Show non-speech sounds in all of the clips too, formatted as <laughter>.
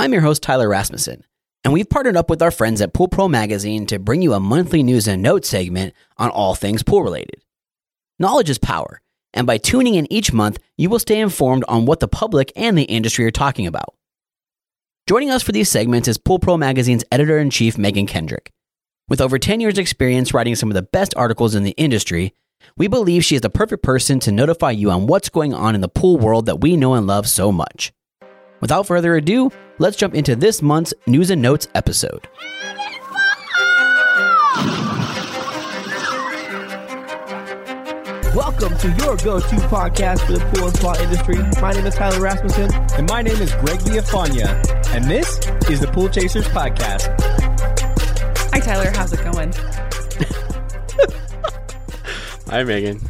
I'm your host, Tyler Rasmussen, and we've partnered up with our friends at Pool Pro Magazine to bring you a monthly news and notes segment on all things pool related. Knowledge is power, and by tuning in each month, you will stay informed on what the public and the industry are talking about. Joining us for these segments is Pool Pro Magazine's editor in chief, Megan Kendrick. With over 10 years' experience writing some of the best articles in the industry, we believe she is the perfect person to notify you on what's going on in the pool world that we know and love so much. Without further ado, let's jump into this month's News and Notes episode. Welcome to your go-to podcast for the pool and spa industry. My name is Tyler Rasmussen. And my name is Greg Viafania, and this is the Pool Chasers Podcast. Hi, Tyler. How's it going? <laughs> Hi, Megan.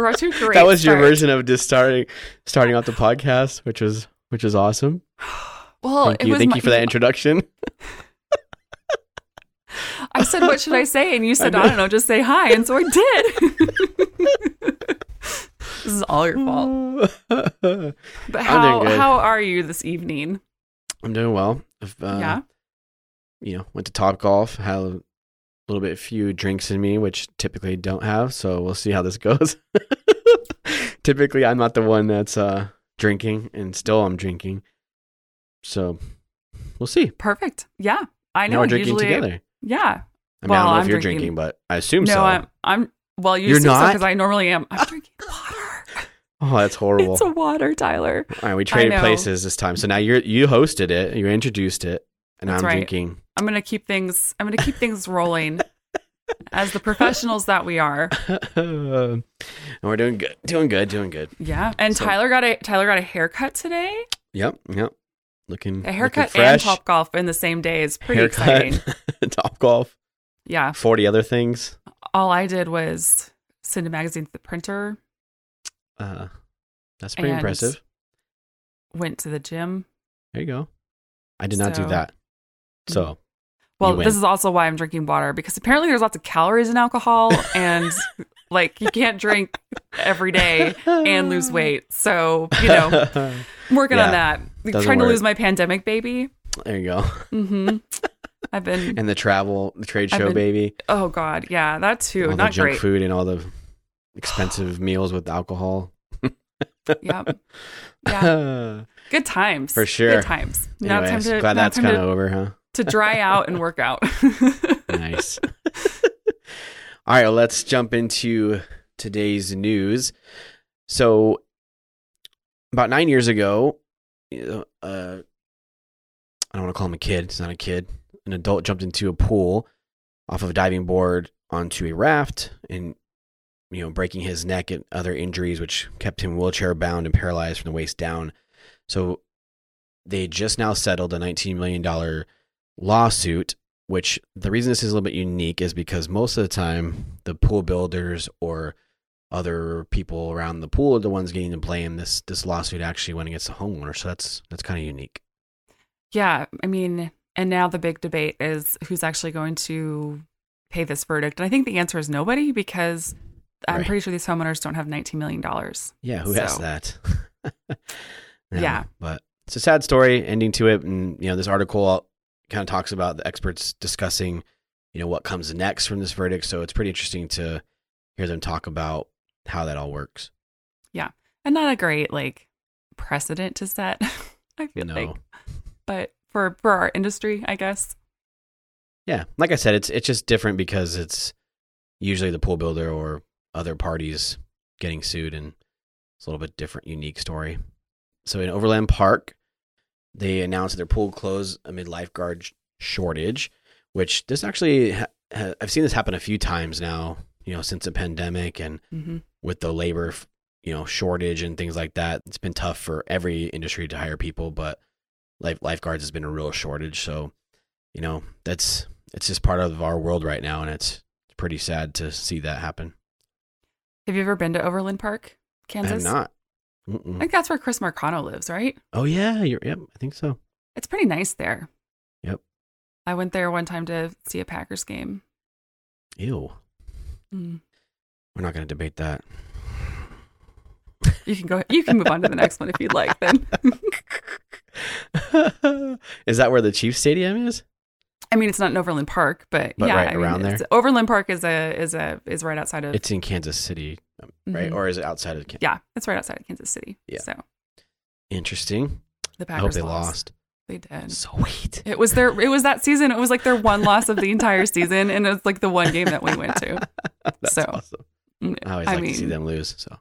We're off to <laughs> a great that was your start. version of just starting starting off the podcast, which was which is awesome. <sighs> Well, Thank it you, was thank my- you for that introduction. <laughs> I said, "What should I say?" And you <laughs> said, know. "I don't know, just say hi." And so I did. this is all your fault. But how how are you this evening? I'm doing well. I've, uh, yeah. You know, went to Top Golf, had a little bit few drinks in me, which typically don't have. So we'll see how this <laughs> goes. typically, I'm not the one that's uh, drinking, and still I'm drinking. So we'll see. Perfect. Yeah. I know. now we're drinking usually, together. Yeah. I mean, Well, I don't know I'm if you're drinking- drinking, but I assume No, so. I'm I'm well, you You're not? because I normally am. I'm <gasps> drinking water. oh, that's <laughs> horrible. It's a water, Tyler. All right, we traded places this time. So now you're you hosted it, you introduced it, and That's I'm right. drinking. I'm gonna keep things. I'm gonna keep things rolling. <laughs> As the professionals that we are, and <laughs> we're doing good, doing good, doing good. yeah. And So- Tyler got a Tyler got a haircut today. Yep, yep. Looking A haircut looking fresh. and top golf in the same day is pretty haircut, exciting. <laughs> top golf, Yeah. forty other things. All I did was send a magazine to the printer, Uh, that's pretty And- impressive. went to the gym. There you go. I did not do So- that. So Well, this is also why I'm drinking water because apparently there's lots of calories in alcohol and <laughs> like you can't drink every day and lose <laughs> weight. So, you know, I'm working Yeah, on that. trying to lose my pandemic baby. there you go. Mm-hmm. I've been, <laughs> And the travel, the trade show, been- baby. oh God. Yeah, that too. all the Not junk great. food and all the <sighs> expensive meals with alcohol. Yep. Yeah. Good times. For sure. Good times. now it's time to, glad that's kind of over, huh? To dry out and work out. <laughs> nice. All right, let's jump into today's news. So, about nine years ago, uh, I don't want to call him a kid. He's not a kid. An adult jumped into a pool off of a diving board onto a raft and, you know, breaking his neck and other injuries, which kept him wheelchair bound and paralyzed from the waist down. So, they just now settled a $19 million lawsuit which the reason this is a little bit unique is because most of the time the pool builders or other people around the pool are the ones getting to blame. This this lawsuit actually went against the homeowner, so that's that's kind of unique. yeah. I mean, and now the big debate is who's actually going to pay this verdict. And I think the answer is nobody because I'm Right. pretty sure these homeowners don't have $19 million. Yeah, who has So- that? <laughs> Yeah. but it's a sad story ending to it, and you know this article kind of talks about the experts discussing, you know, what comes next from this verdict. So it's pretty interesting to hear them talk about how that all works. Yeah. And not a great like precedent to set, <laughs> I feel No. like. But for for our industry, I guess. Yeah, like I said, it's it's just different because it's usually the pool builder or other parties getting sued, and it's a little bit different, unique story. So in Overland Park, they announced that their pool closed amid lifeguard sh- shortage, which this actually ha- ha- I've seen this happen a few times now. You know, since the pandemic and hmm with the labor, you know, shortage and things like that, it's been tough for every industry to hire people, but life, lifeguards has been a real shortage. So, you know, that's it's just part of our world right now, and it's pretty sad to see that happen. Have you ever been to Overland Park, Kansas? I have not. I Mm-mm. think that's where Chris Marcano lives, right? Oh yeah, you're, yep, I think so. It's pretty nice there. Yep. I went there one time to see a Packers game. Ew, Mm. we're not going to debate that. You can go. You can move on to the next one if you'd like. Then <laughs> Is that where the Chiefs Stadium is? I mean, it's not in Overland Park, but, But yeah, right I mean, around it's- there? Overland Park is a is a is right outside of It's in Kansas City, right? Mhm. Or is it outside of Kansas? yeah, it's right outside of Kansas City. Yeah. So Interesting. the I hope Packers they lost. lost. They did. Sweet. It was their. It was that season. It was like their one loss of the entire season, and it's like the one game that we went to. <laughs> That's So, awesome. Mm, I always I like to see them lose. So,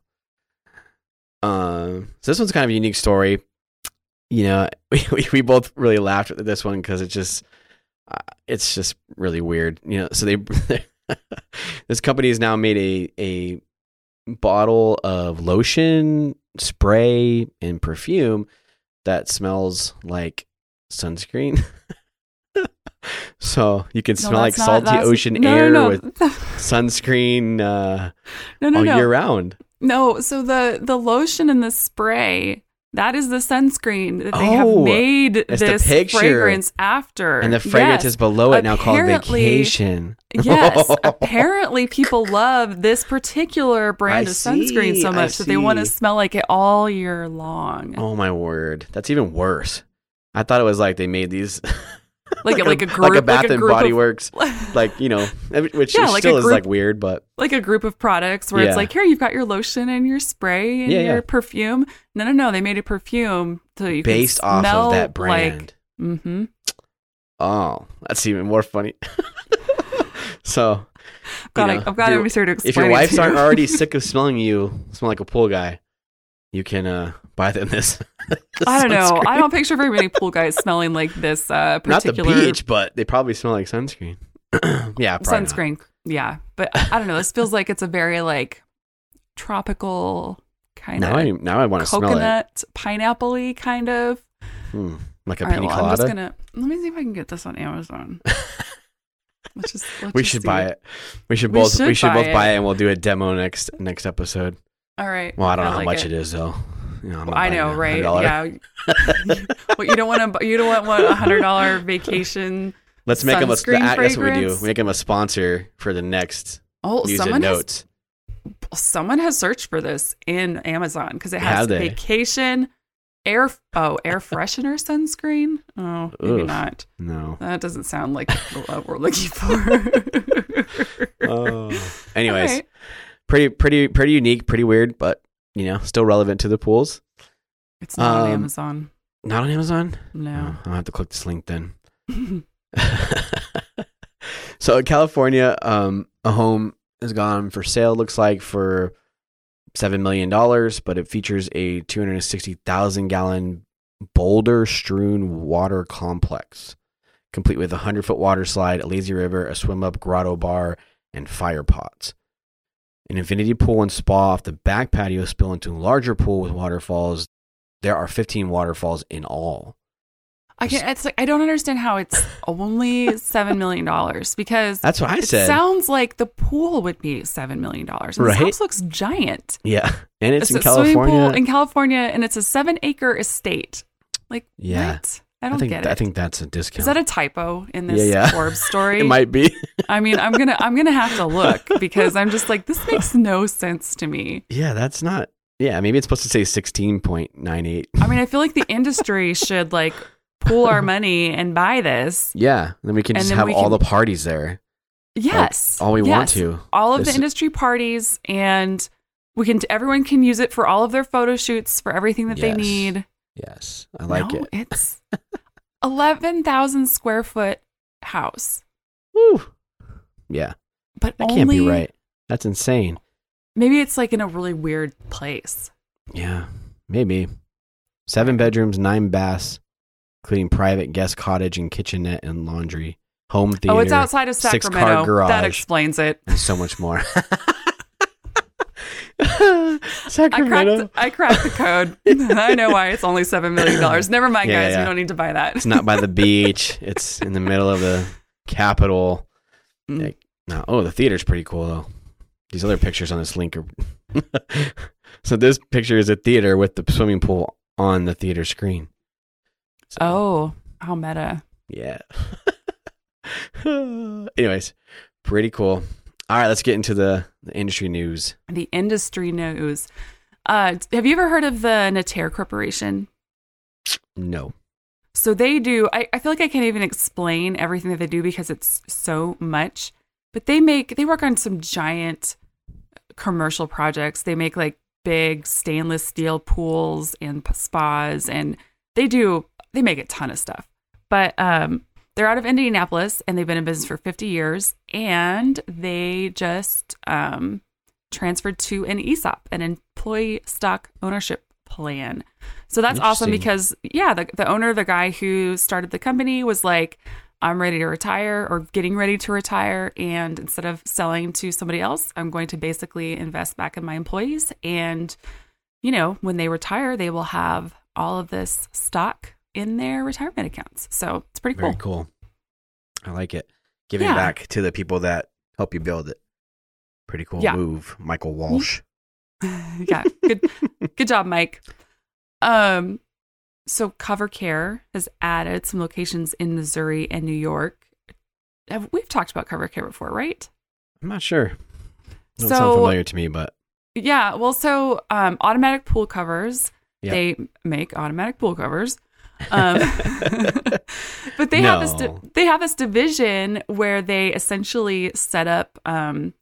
um, so this one's kind of a unique story. You know, <laughs> we we, both really laughed at this one because it's just, uh, it's just really weird. You know, so they, <laughs> this company has now made a a bottle of lotion, spray, and perfume that smells like sunscreen. <laughs> so you can No, smell like salty that's- ocean no, air no, with <laughs> sunscreen uh, no, no, all no. year round. No, so the the lotion and the spray that is the sunscreen that they have Oh, made this fragrance after. And the fragrance Yes. is below it now called Vacation. Yes, <laughs> apparently people love this particular brand I of sunscreen see, so much that they want to smell like it all year long. oh my word, that's even worse. I thought it was like they made these <laughs> Like a- like a group, like a Bath like a and Body of- Works, <laughs> like you know, <laughs> which Yeah, like still is like weird, but like a group of products where Yeah. it's like, here, you've got your lotion and your spray and Yeah, your perfume. No, no, no. They made a perfume so you based off of that brand. Like, mm-hmm. oh, that's even more funny. so, you God, know, I, I've if got to be sure to explain if your wives aren't you. already sick of smelling you smell like a pool guy, you can uh, buy <laughs> this. I don't know. I don't picture very many pool guys <laughs> smelling like this uh, Not the beach, but they probably smell like sunscreen. <clears throat> yeah, probably not. sunscreen. Yeah, but I I don't know. This feels like it's a very like tropical kind Now I of now I want to smell it. coconut, pineapple-y kind of. Hmm, like a All right, pina well, I'm just gonna let me see if I can get this on Amazon. <laughs> let's just, let's we just should buy it. We should We both. should we should both buy buy it. it, and we'll do a demo next next episode. All right. Well, I don't know how like much it is though. You know, I know, right? $100. Yeah. <laughs> well, you don't want to. You don't want a hundred dollar <laughs> vacation. Let's make them a. That's what we do. We make them a sponsor for the next Oh, news and someone has someone has searched for this in Amazon because it has vacation air oh air freshener sunscreen. Oh, maybe Ugh. not. No. That doesn't sound like what we're looking for. <laughs> Oh. Anyways, pretty pretty pretty unique, pretty weird, but you know, still relevant to the pools. it's not on Um, Amazon. Not on Amazon. No. Oh, I'll have to click this link then. <laughs> <laughs> so in California, um, a home has gone for sale. Looks like for seven million dollars, but it features a two hundred sixty thousand gallon boulder strewn water complex, complete with a hundred foot water slide, a lazy river, a swim up grotto bar, and fire pots. An infinity pool and spa off the back patio spill into a larger pool with waterfalls. There are 15 waterfalls in all. I can't. It's like I don't understand how it's only seven million dollars because <laughs> That's what I it said. sounds like the pool would be seven million dollars. Right? This house looks giant. Yeah, and it's, in a swimming California. pool in California, and it's a seven acre estate. Like Yeah. what? I don't think get I think that's a discount. Is that a typo in this Yeah, yeah. <laughs> Forbes story? it might be. I mean, I'm gonna I'm gonna have to look <laughs> because I'm just like this makes no sense to me. yeah, that's not. Yeah, maybe it's supposed to say 16.98. I mean, I feel like the <laughs> industry should like pool our money and buy this. Yeah, then we can just have all can- the parties there. Yes, all we want to. All of This- the industry parties, and we can. Everyone can use it for all of their photo shoots for everything that they need. Yes, I like no, it. <laughs> It's eleven thousand square foot house, Woo. Yeah, but that only, can't be right. That's insane. Maybe it's like in a really weird place. Yeah, maybe. Seven bedrooms, nine baths, including private guest cottage and kitchenette and laundry, home theater. oh, it's outside of Sacramento. six-car Sacramento. That explains it. and so much more. <laughs> <laughs> <laughs> I Sacramento. cracked. I cracked the code. <laughs> I know why it's only seven million dollars. Never mind, Yeah, guys. yeah. We don't need to buy that. It's not by the <laughs> beach. It's in the middle of the capital. Mm. Like, no. Oh, the theater's pretty cool though. These other pictures on this link are. so this picture is a theater with the swimming pool on the theater screen. So, Oh, how meta. yeah. Anyways, pretty cool. All right, let's get into the, the industry news. The industry news. Uh, have you ever heard of the Natare Corporation? No. So they do, I, I feel like I can't even explain everything that they do because it's so much. But they make, they work on some giant commercial projects. They make like big stainless steel pools and spas, and they do, they make a ton of stuff. But um, they're out of Indianapolis and they've been in business for 50 years. And they just um, transferred to an ESOP, an employee stock ownership plan. So that's awesome because, yeah, the, the owner, the guy who started the company, was like, I'm ready to retire or getting ready to retire. And instead of selling to somebody else, I'm going to basically invest back in my employees. And, you know, when they retire, they will have all of this stock in their retirement accounts. So it's pretty Very cool. cool. I like it. Giving Yeah. back to the people that help you build it. Pretty cool Yeah. move, Michael Walsh. <laughs> yeah, good, <laughs> good job, Mike. Um, so Cover Care has added some locations in Missouri and New York. Have, we've talked about Cover Care before, right? I'm not sure. Don't So- sound familiar to me, but Yeah. Well, so um, automatic pool covers. Yep. They make automatic pool covers. Um, <laughs> but they have this di- they have this division where they essentially set up um,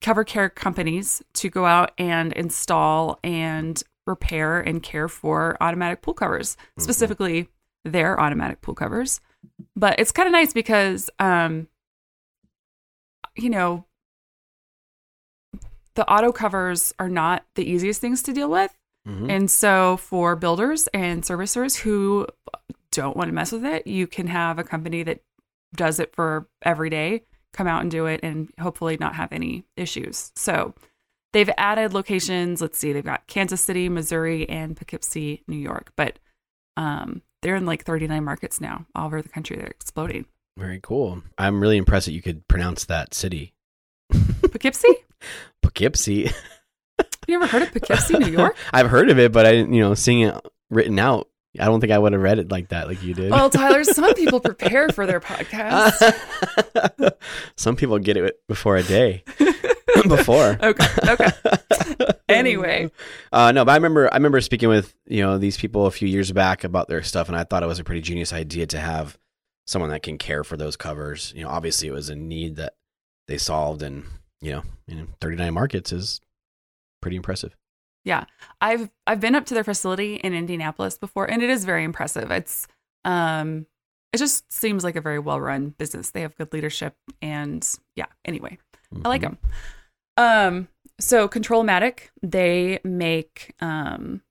cover care companies to go out and install and repair and care for automatic pool covers, specifically their automatic pool covers. But it's kind of nice because, um, you know, the auto covers are not the easiest things to deal with. Mhm. And so for builders and servicers who don't want to mess with it, you can have a company that does it for every day come out and do it and hopefully not have any issues. So they've added locations. Let's see, they've got Kansas City, Missouri, and Poughkeepsie, New York. But um, they're in like 39 markets now all over the country. They're exploding. very cool. I'm really impressed that you could pronounce that city. <laughs> Poughkeepsie? Poughkeepsie. <laughs> you ever heard of Poughkeepsie, New York? <laughs> I've heard of it, but I didn't, you know, seeing it written out, I don't think I would have read it like that, like you did. Well, <laughs> Tyler, some people prepare for their podcast. <laughs> Some people get it before a day. before. Okay. Okay. Anyway. Uh, no, but I remember I remember speaking with you know these people a few years back about their stuff, and I thought it was a pretty genius idea to have someone that can care for those covers. You know, obviously it was a need that they solved, and you know, you know 39 markets is pretty impressive. Yeah. I've I've been up to their facility in Indianapolis before, and it is very impressive. It's um, it just seems like a very well run business. They have good leadership, and yeah. Anyway, I like Mhm. them. Um, so Controlmatic, they make um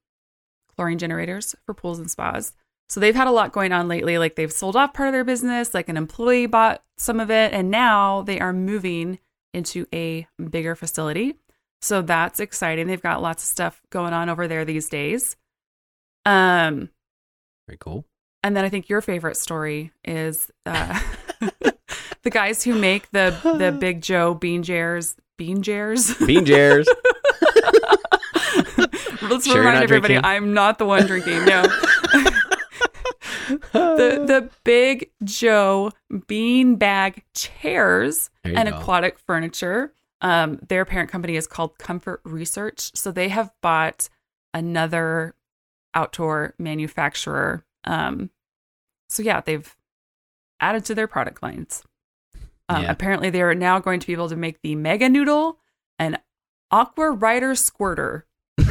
chlorine generators for pools and spas. So they've had a lot going on lately. Like they've sold off part of their business, like an employee bought some of it, and now they are moving into a bigger facility. So that's exciting. They've got lots of stuff going on over there these days. Um, Very cool. and then I think your favorite story is uh, <laughs> the guys who make the the <laughs> Big Joe bean jars. Bean jars. Bean jars. <laughs> Let's Sure remind everybody, drinking? I'm not the one drinking. No, the the Big Joe bean bag chairs and go. aquatic furniture. Um, their parent company is called Comfort Research, so they have bought another outdoor manufacturer. Um, so yeah, they've added to their product lines. Um, Yeah. Apparently, they are now going to be able to make the Mega Noodle and Aqua Rider Squirter. <laughs>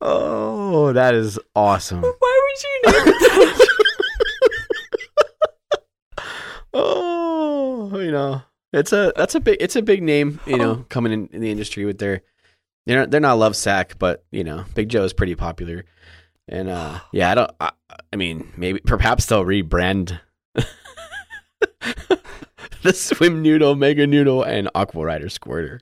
oh, that is awesome. Why would you name it <laughs> that? oh, you know, it's a that's a big it's a big name, you know, Oh. coming in, in the industry with their they're not, they're not Lovesac, but you know, Big Joe is pretty popular, and uh, yeah, I don't, I, I mean, maybe perhaps they'll rebrand <laughs> the Swim Noodle, Mega Noodle, and Aqua Rider Squirter.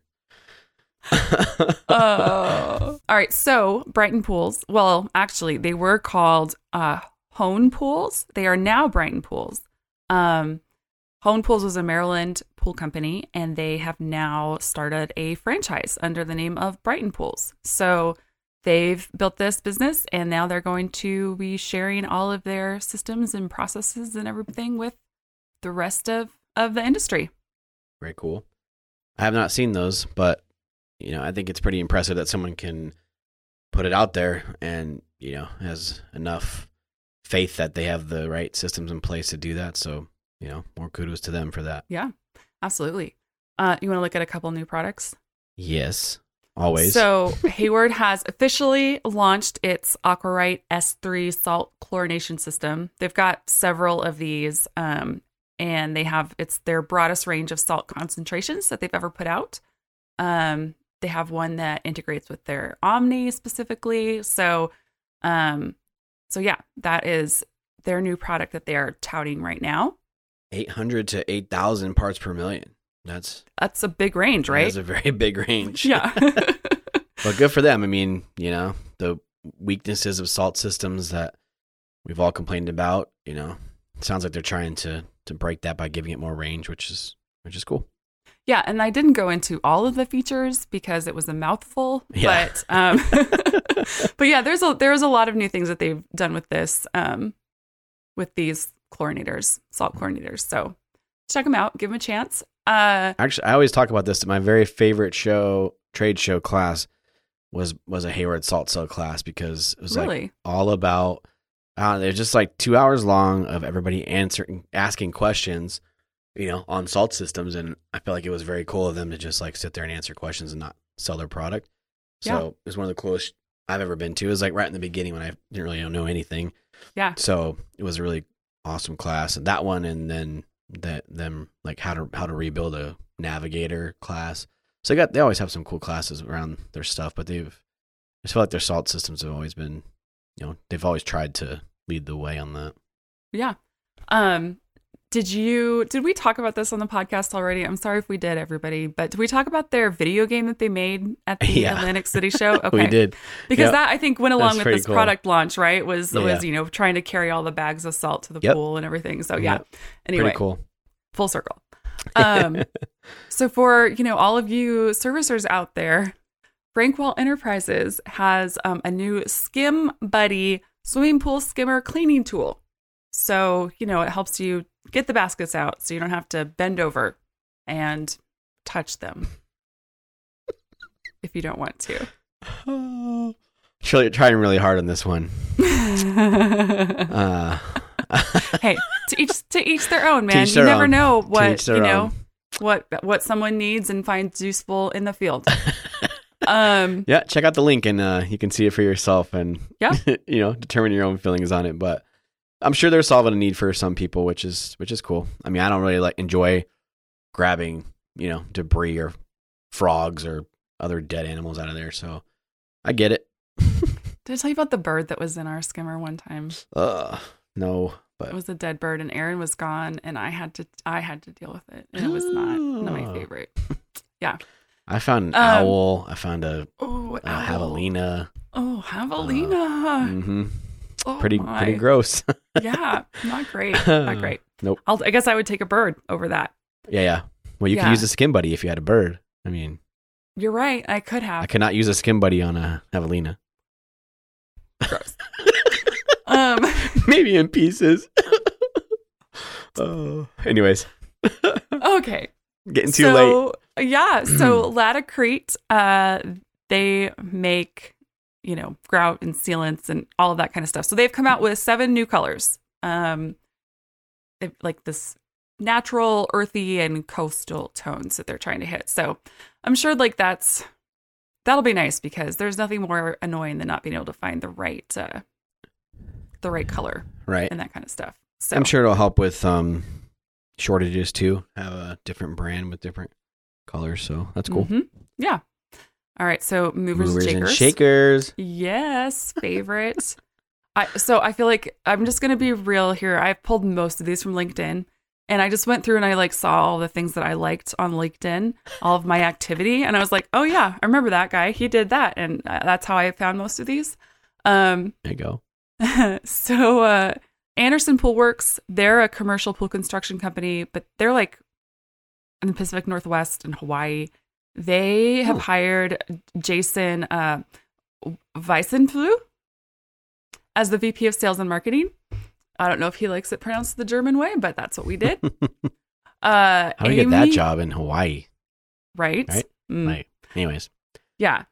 Oh. All right. So Brighton Pools. Well, actually, they were called uh, Hone Pools. They are now Brighton Pools. Um, Hone Pools was a Maryland pool company, and they have now started a franchise under the name of Brighton Pools. So they've built this business, and now they're going to be sharing all of their systems and processes and everything with the rest of, of the industry. Very cool. I have not seen those, but you know, I think it's pretty impressive that someone can put it out there and you know, has enough faith that they have the right systems in place to do that. So, you know, more kudos to them for that. Yeah, absolutely. Uh, you want to look at a couple new products? Yes, always. So Hayward has officially launched its Aquarite S3 salt chlorination system. They've got several of these, um, and they have it's their broadest range of salt concentrations that they've ever put out. Um, they have one that integrates with their Omni specifically. So, um, so yeah, that is their new product that they are touting right now. 800 to 8,000 parts per million. That's That's a big range, right? That's a very <laughs> big range. yeah. <laughs> but good for them. I mean, you know, the weaknesses of salt systems that we've all complained about, you know, it sounds like they're trying to to break that by giving it more range, which is which is cool. Yeah, and I didn't go into all of the features because it was a mouthful. Yeah. But um, <laughs> but yeah, there's a there's a lot of new things that they've done with this um, with these chlorinators, salt chlorinators. So check them out, give them a chance. Uh, Actually, I always talk about this. My very favorite show, trade show class, was was a Hayward Salt Cell class because it was like all about. Uh, they're just like two hours long of everybody answering, asking questions, you know, on salt systems, and I felt like it was very cool of them to just like sit there and answer questions and not sell their product. So Yeah. it was one of the coolest I've ever been to. It was like right in the beginning when I didn't really know anything. yeah, So it was a really awesome class, and that one, and then that them like how to how to rebuild a navigator class. So they got they always have some cool classes around their stuff, but they've I just feel like their salt systems have always been, you know, they've always tried to lead the way on that. yeah. Um, did you did we talk about this on the podcast already? I'm sorry if we did, everybody, but did we talk about their video game that they made at the Yeah. Atlantic City <laughs> show? Okay, We did. because Yep. that I think went along That's with this cool. product launch, right? Was Yeah. was you know trying to carry all the bags of salt to the Yep. pool and everything. So yeah. Yep. Anyway, Pretty cool. full circle. Um, <laughs> so for you know all of you servicers out there, Frankwell Enterprises has um, a new Skim Buddy swimming pool skimmer cleaning tool. So you know it helps you get the baskets out, so you don't have to bend over and touch them if you don't want to. <sighs> Trying really hard on this one. <laughs> Uh, hey, to each to each their own, man. each You never own. know what their you know own. what what someone needs and finds useful in the field. <laughs> um, yeah, check out the link and uh, you can see it for yourself and Yeah. <laughs> you know determine your own feelings on it. But I'm sure they're solving a need for some people, which is which is cool. I mean, I don't really like enjoy grabbing you know debris or frogs or other dead animals out of there, so I get it. <laughs> did I tell you about the bird that was in our skimmer one time? Ugh, no, but It was a dead bird, and Aaron was gone, and I had to I had to deal with it, and it was not not my <gasps> favorite. Yeah. I found an Um, owl. I found a, Oh, a javelina. Oh, javelina. hmm oh, Pretty my. pretty gross. <laughs> Yeah, not great. Not <laughs> great. Nope. I'll, I guess I would take a bird over that. yeah, yeah. Well, you Yeah. could use a Skim Buddy if you had a bird. I mean, You're right. I could have. I cannot use a Skim Buddy on a javelina. Gross. <laughs> um. Maybe in pieces. oh. Anyways, Okay. getting too late. Yeah. So <clears throat> Laticrete, uh, they make, you know, grout and sealants and all of that kind of stuff. So they've come out with seven new colors. Um, like this natural, earthy, and coastal tones that they're trying to hit. So I'm sure like that's that'll be nice because there's nothing more annoying than not being able to find the right uh, the right color Right. and that kind of stuff. So I'm sure it'll help with um shortages too. Have a different brand with different colors, so that's cool. Mhm. Yeah. All right. So movers, Movers and and shakers. shakers. Yes, favorite. <laughs> I so I feel like I'm just gonna be real here. I've pulled most of these from LinkedIn, and I just went through and I like saw all the things that I liked on LinkedIn, all of my <laughs> activity, and I was like, oh yeah, I remember that guy. He did that, and uh, that's how I found most of these. Um, There you go. <laughs> so uh, Anderson Pool Works, they're a commercial pool construction company, but they're like in the Pacific Northwest and Hawaii. They have Oh. hired Jason uh, as the VP of Sales and Marketing. I don't know if he likes it pronounced the German way, but that's what we did. <laughs> Uh, How do you get that job in Hawaii? Right. Right? Mm, Like, anyways, yeah.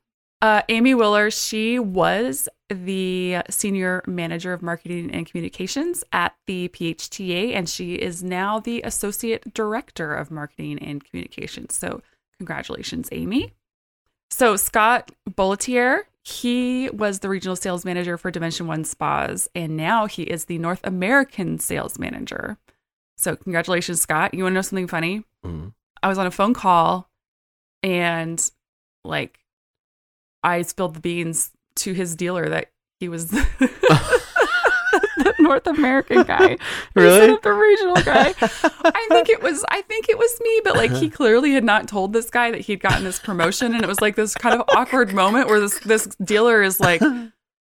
Uh, Amy Willer, she was the senior manager of marketing and communications at the PHTA, and she is now the associate director of marketing and communications. So, congratulations, Amy. So, Scott Boletier, he was the regional sales manager for Dimension One Spas, and now he is the North American sales manager. So, congratulations, Scott. You want to know something funny? Mhm. I was on a phone call and like I spilled the beans to his dealer that he was <laughs> <laughs> North American guy. <laughs> Really? Instead of the regional guy. <laughs> I think it was I think it was me, but like he clearly had not told this guy that he'd gotten this promotion and it was like this kind of awkward moment where this this dealer is like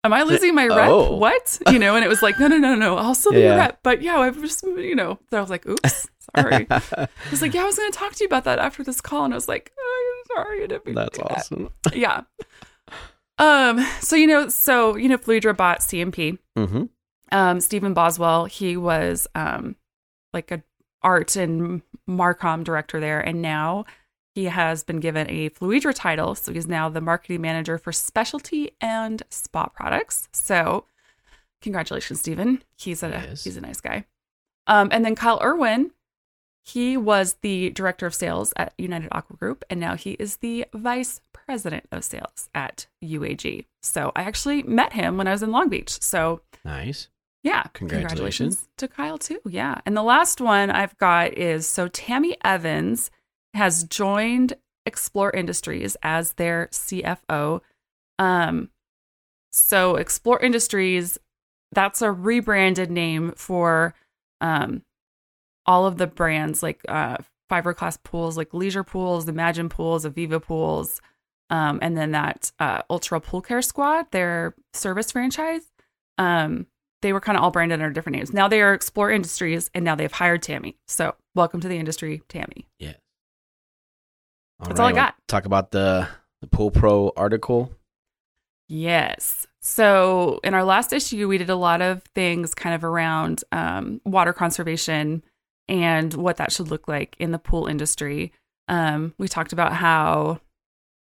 Am I losing my rep? Oh. What? You know, and it was like, no, no, no, no. I'll still be Yeah. your rep. But yeah, I was, just you know, so I was like, oops, sorry. <laughs> I was like, yeah, I was going to talk to you about that after this call, and I was like, oh, I'm sorry, I didn't mean That's do that. awesome. Yeah. Um. So you know, so you know, Fluidra bought CMP. Mm-hmm. Um. Stephen Boswell, he was um, like a art and Marcom director there, and now he has been given a Fluidra title, so he's now the marketing manager for specialty and spa products. So, congratulations, Stephen. He's a Yes. he's a nice guy. Um, and then Kyle Irwin, he was the director of sales at United Aqua Group, and now he is the vice president of sales at UAG. So I actually met him when I was in Long Beach. So Nice. Yeah, Congratulations. to Kyle too. Yeah, and the last one I've got is so Tammy Evans has joined Explore Industries as their CFO. Um, so Explore Industries, that's a rebranded name for um all of the brands like uh fiberglass pools, like Leisure Pools, Imagine Pools, Aviva Pools, um, and then that uh, Ultra Pool Care Squad, their service franchise. Um, they were kind of all branded under different names. Now they are Explore Industries, and now they've hired Tammy. So welcome to the industry, Tammy. Yeah. That's all I got. Talk about the the Pool Pro article. Yes. So in our last issue, we did a lot of things kind of around um, water conservation and what that should look like in the pool industry. Um, we talked about how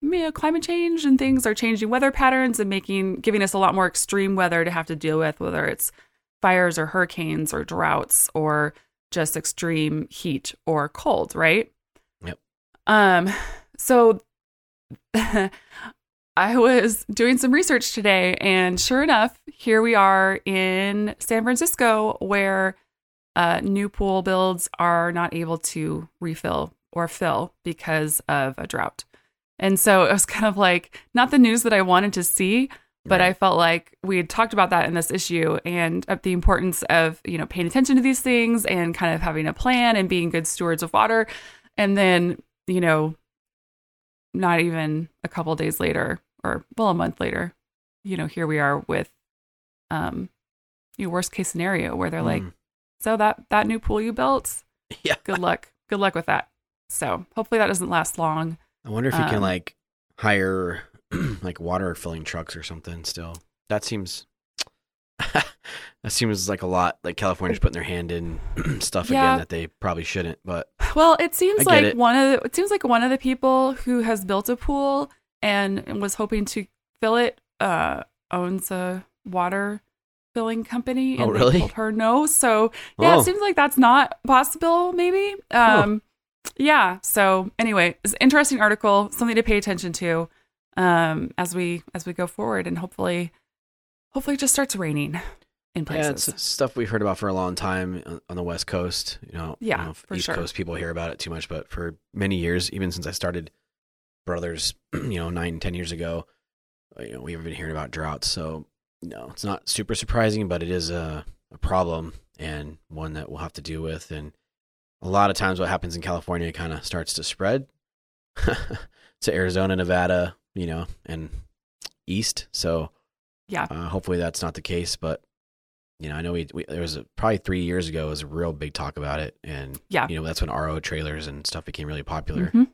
you know, climate change and things are changing weather patterns and making giving us a lot more extreme weather to have to deal with, whether it's fires or hurricanes or droughts or just extreme heat or cold, right? Yep. Um, so <laughs> I was doing some research today, and sure enough, here we are in San Francisco where uh, new pool builds are not able to refill or fill because of a drought. And so it was <laughs> kind of like not the news that I wanted to see, but I felt like we had talked about that in this issue and of the importance of, you know, paying attention to these things and kind of having a plan and being good stewards of water. And then, you know, not even a couple days later or well a month later, you know, here we are with um your worst case scenario where they're like, Mm. so that that new pool you built, <laughs> Yeah. good luck. Good luck with that. So hopefully that doesn't last long. I wonder if you can Um, like hire <clears throat> like water filling trucks or something still. That seems <laughs> that seems like a lot like California's putting their hand in <clears throat> stuff Yeah. again that they probably shouldn't, but Well, it seems like it. one of the, it seems like one of the people who has built a pool and was hoping to fill it uh owns a water filling company Oh, and they really? told her no. So yeah, Oh. it seems like that's not possible maybe. Um yeah, so anyway, it's an interesting article, something to pay attention to um as we as we go forward and hopefully hopefully it just starts raining in yeah, places. it's stuff we've heard about for a long time on- the West Coast. You know, Yeah, don't know East sure. Coast people hear about it too much, but for many years, even since I started Brothers, <clears throat> you know, nine, ten years ago, uh, you know, we've been hearing about droughts. So, no, it's not super surprising, but it is a, a problem and one that we'll have to deal with. And a lot of times, what happens in California kind of starts to spread <laughs> to Arizona, Nevada, you know, and east. So, yeah. uh, hopefully that's not the case, but you know, I know we, we there was a, probably three years ago was a real big talk about it, and Yeah. you know that's when RO trailers and stuff became really popular. Mhm.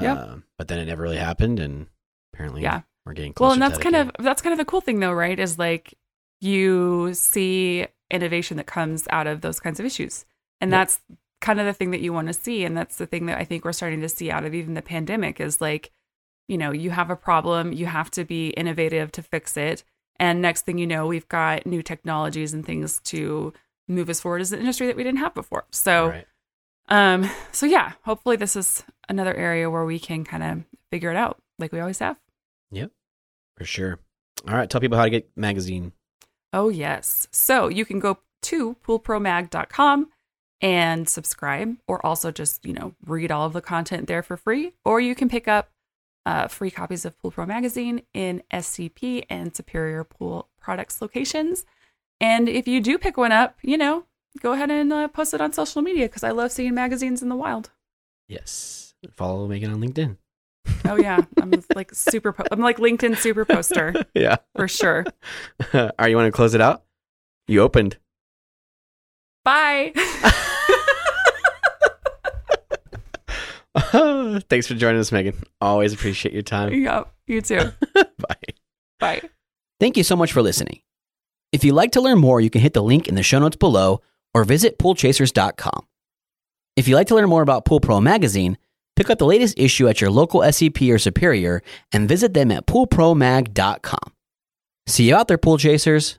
Yep. Um, but then it never really happened, and apparently, Yeah. we're getting closer. well and to that's that kind again. of that's kind of the cool thing though right is like you see innovation that comes out of those kinds of issues and Yep. that's kind of the thing that you want to see and that's the thing that i think we're starting to see out of even the pandemic is like you know, you have a problem, you have to be innovative to fix it. And next thing you know, we've got new technologies and things to move us forward as an industry that we didn't have before. So, Right. um, so yeah, hopefully this is another area where we can kind of figure it out like we always have. Yep. For sure. All right. Tell people how to get magazine. Oh, yes. So you can go to poolpromag.com and subscribe, or also just, you know, read all of the content there for free. Or you can pick up uh, free copies of Pool Pro Magazine in SCP and Superior Pool Products locations. And if you do pick one up, you know, go ahead and uh, post it on social media because I love seeing magazines in the wild. Yes. Follow Megan on LinkedIn. Oh, yeah. I'm like super, po- I'm like LinkedIn super poster <laughs> yeah. for sure. <laughs> All right. You want to close it out? You opened. Bye. <laughs> <laughs> Thanks for joining us, Megan. Always appreciate your time. Yep, you too. <laughs> Bye. Bye. Thank you so much for listening. If you'd like to learn more, you can hit the link in the show notes below or visit poolchasers.com. If you'd like to learn more about Pool Pro Magazine, pick up the latest issue at your local SCP or Superior and visit them at poolpromag.com. See you out there, Pool Chasers.